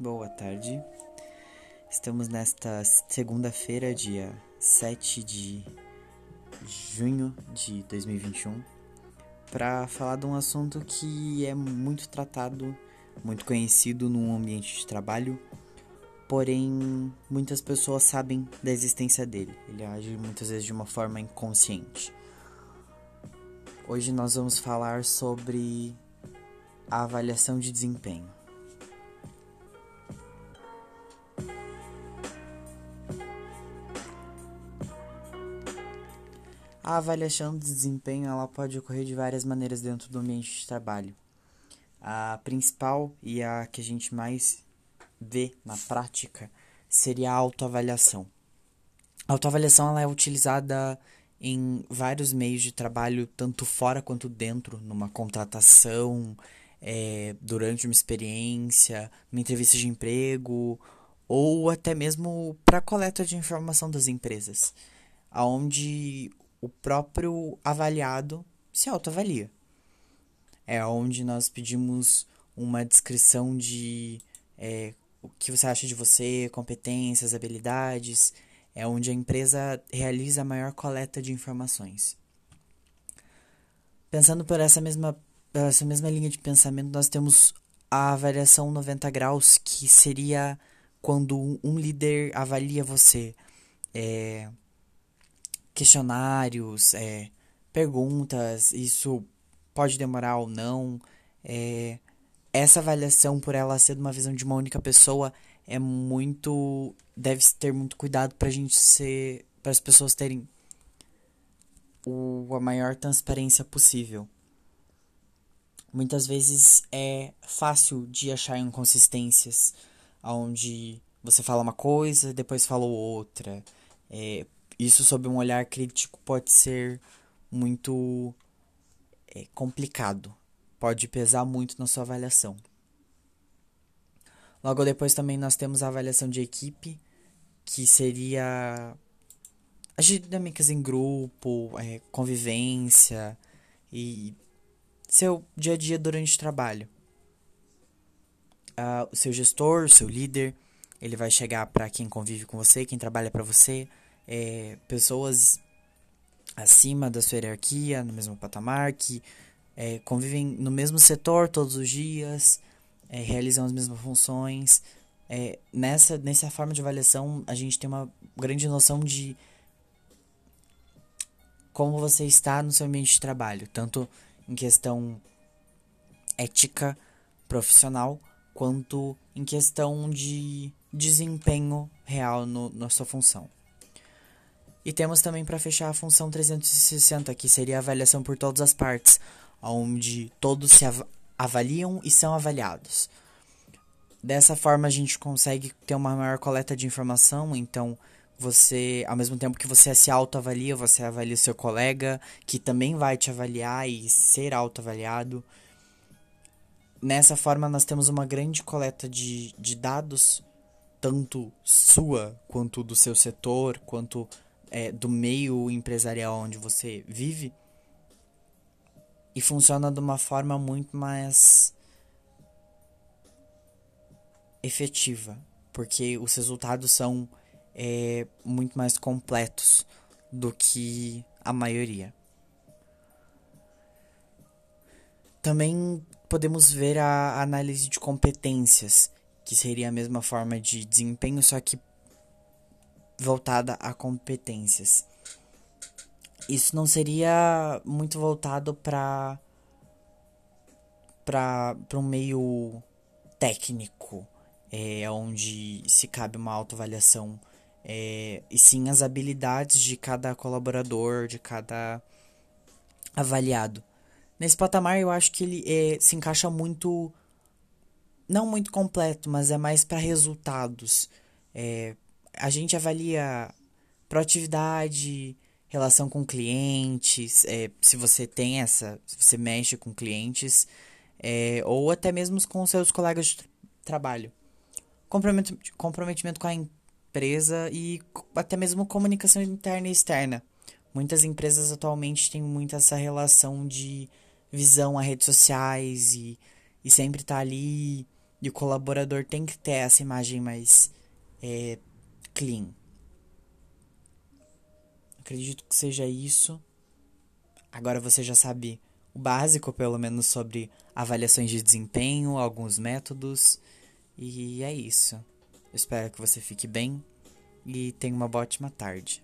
boa tarde. Estamos nesta segunda-feira, dia 7 de junho de 2021, para falar de um assunto que é muito tratado, muito conhecido no ambiente de trabalho, porém muitas pessoas sabem da existência dele. Ele age muitas vezes de uma forma inconsciente. Hoje nós vamos falar sobre a avaliação de desempenho. A avaliação de desempenho ela pode ocorrer de várias maneiras dentro do ambiente de trabalho. A principal e a que a gente mais vê na prática seria a autoavaliação. A autoavaliação ela é utilizada em vários meios de trabalho, tanto fora quanto dentro, numa contratação, é, durante uma experiência, uma entrevista de emprego ou até mesmo para coleta de informação das empresas, aonde o próprio avaliado se autoavalia. É onde nós pedimos uma descrição de é, o que você acha de você, competências, habilidades. É onde a empresa realiza a maior coleta de informações. Pensando por essa mesma essa mesma linha de pensamento, nós temos a avaliação 90 graus, que seria quando um líder avalia você. É, questionários, é, perguntas, isso pode demorar ou não. É, essa avaliação, por ela ser de uma visão de uma única pessoa, é muito. deve ter muito cuidado para a gente ser. para as pessoas terem o, a maior transparência possível. Muitas vezes é fácil de achar inconsistências, onde você fala uma coisa, depois fala outra. É, isso, sob um olhar crítico, pode ser muito é, complicado, pode pesar muito na sua avaliação. Logo depois também nós temos a avaliação de equipe, que seria as dinâmicas em grupo, é, convivência e seu dia a dia durante o trabalho. Uh, o seu gestor, o seu líder, ele vai chegar para quem convive com você, quem trabalha para você, é, pessoas acima da sua hierarquia, no mesmo patamar, que é, convivem no mesmo setor todos os dias, é, realizam as mesmas funções. É, nessa, nessa forma de avaliação, a gente tem uma grande noção de como você está no seu ambiente de trabalho, tanto em questão ética profissional, quanto em questão de desempenho real no, na sua função. E temos também para fechar a função 360, que seria a avaliação por todas as partes, onde todos se av avaliam e são avaliados. Dessa forma a gente consegue ter uma maior coleta de informação, então você, ao mesmo tempo que você se autoavalia, você avalia o seu colega, que também vai te avaliar e ser autoavaliado. Nessa forma, nós temos uma grande coleta de, de dados, tanto sua, quanto do seu setor, quanto é, do meio empresarial onde você vive. E funciona de uma forma muito mais efetiva, porque os resultados são é, muito mais completos do que a maioria. Também podemos ver a análise de competências, que seria a mesma forma de desempenho, só que voltada a competências. Isso não seria muito voltado para para um meio técnico, é, onde se cabe uma autoavaliação é, e sim as habilidades de cada colaborador, de cada avaliado. Nesse patamar eu acho que ele é, se encaixa muito, não muito completo, mas é mais para resultados. É, a gente avalia proatividade, relação com clientes, é, se você tem essa, se você mexe com clientes, é, ou até mesmo com seus colegas de trabalho. Comprometimento, comprometimento com a empresa e até mesmo comunicação interna e externa. Muitas empresas atualmente têm muito essa relação de visão a redes sociais e, e sempre tá ali E o colaborador tem que ter essa imagem mais é, clean. Acredito que seja isso. Agora você já sabe o básico, pelo menos, sobre avaliações de desempenho, alguns métodos. E é isso. espero que você fique bem e tenha uma ótima tarde.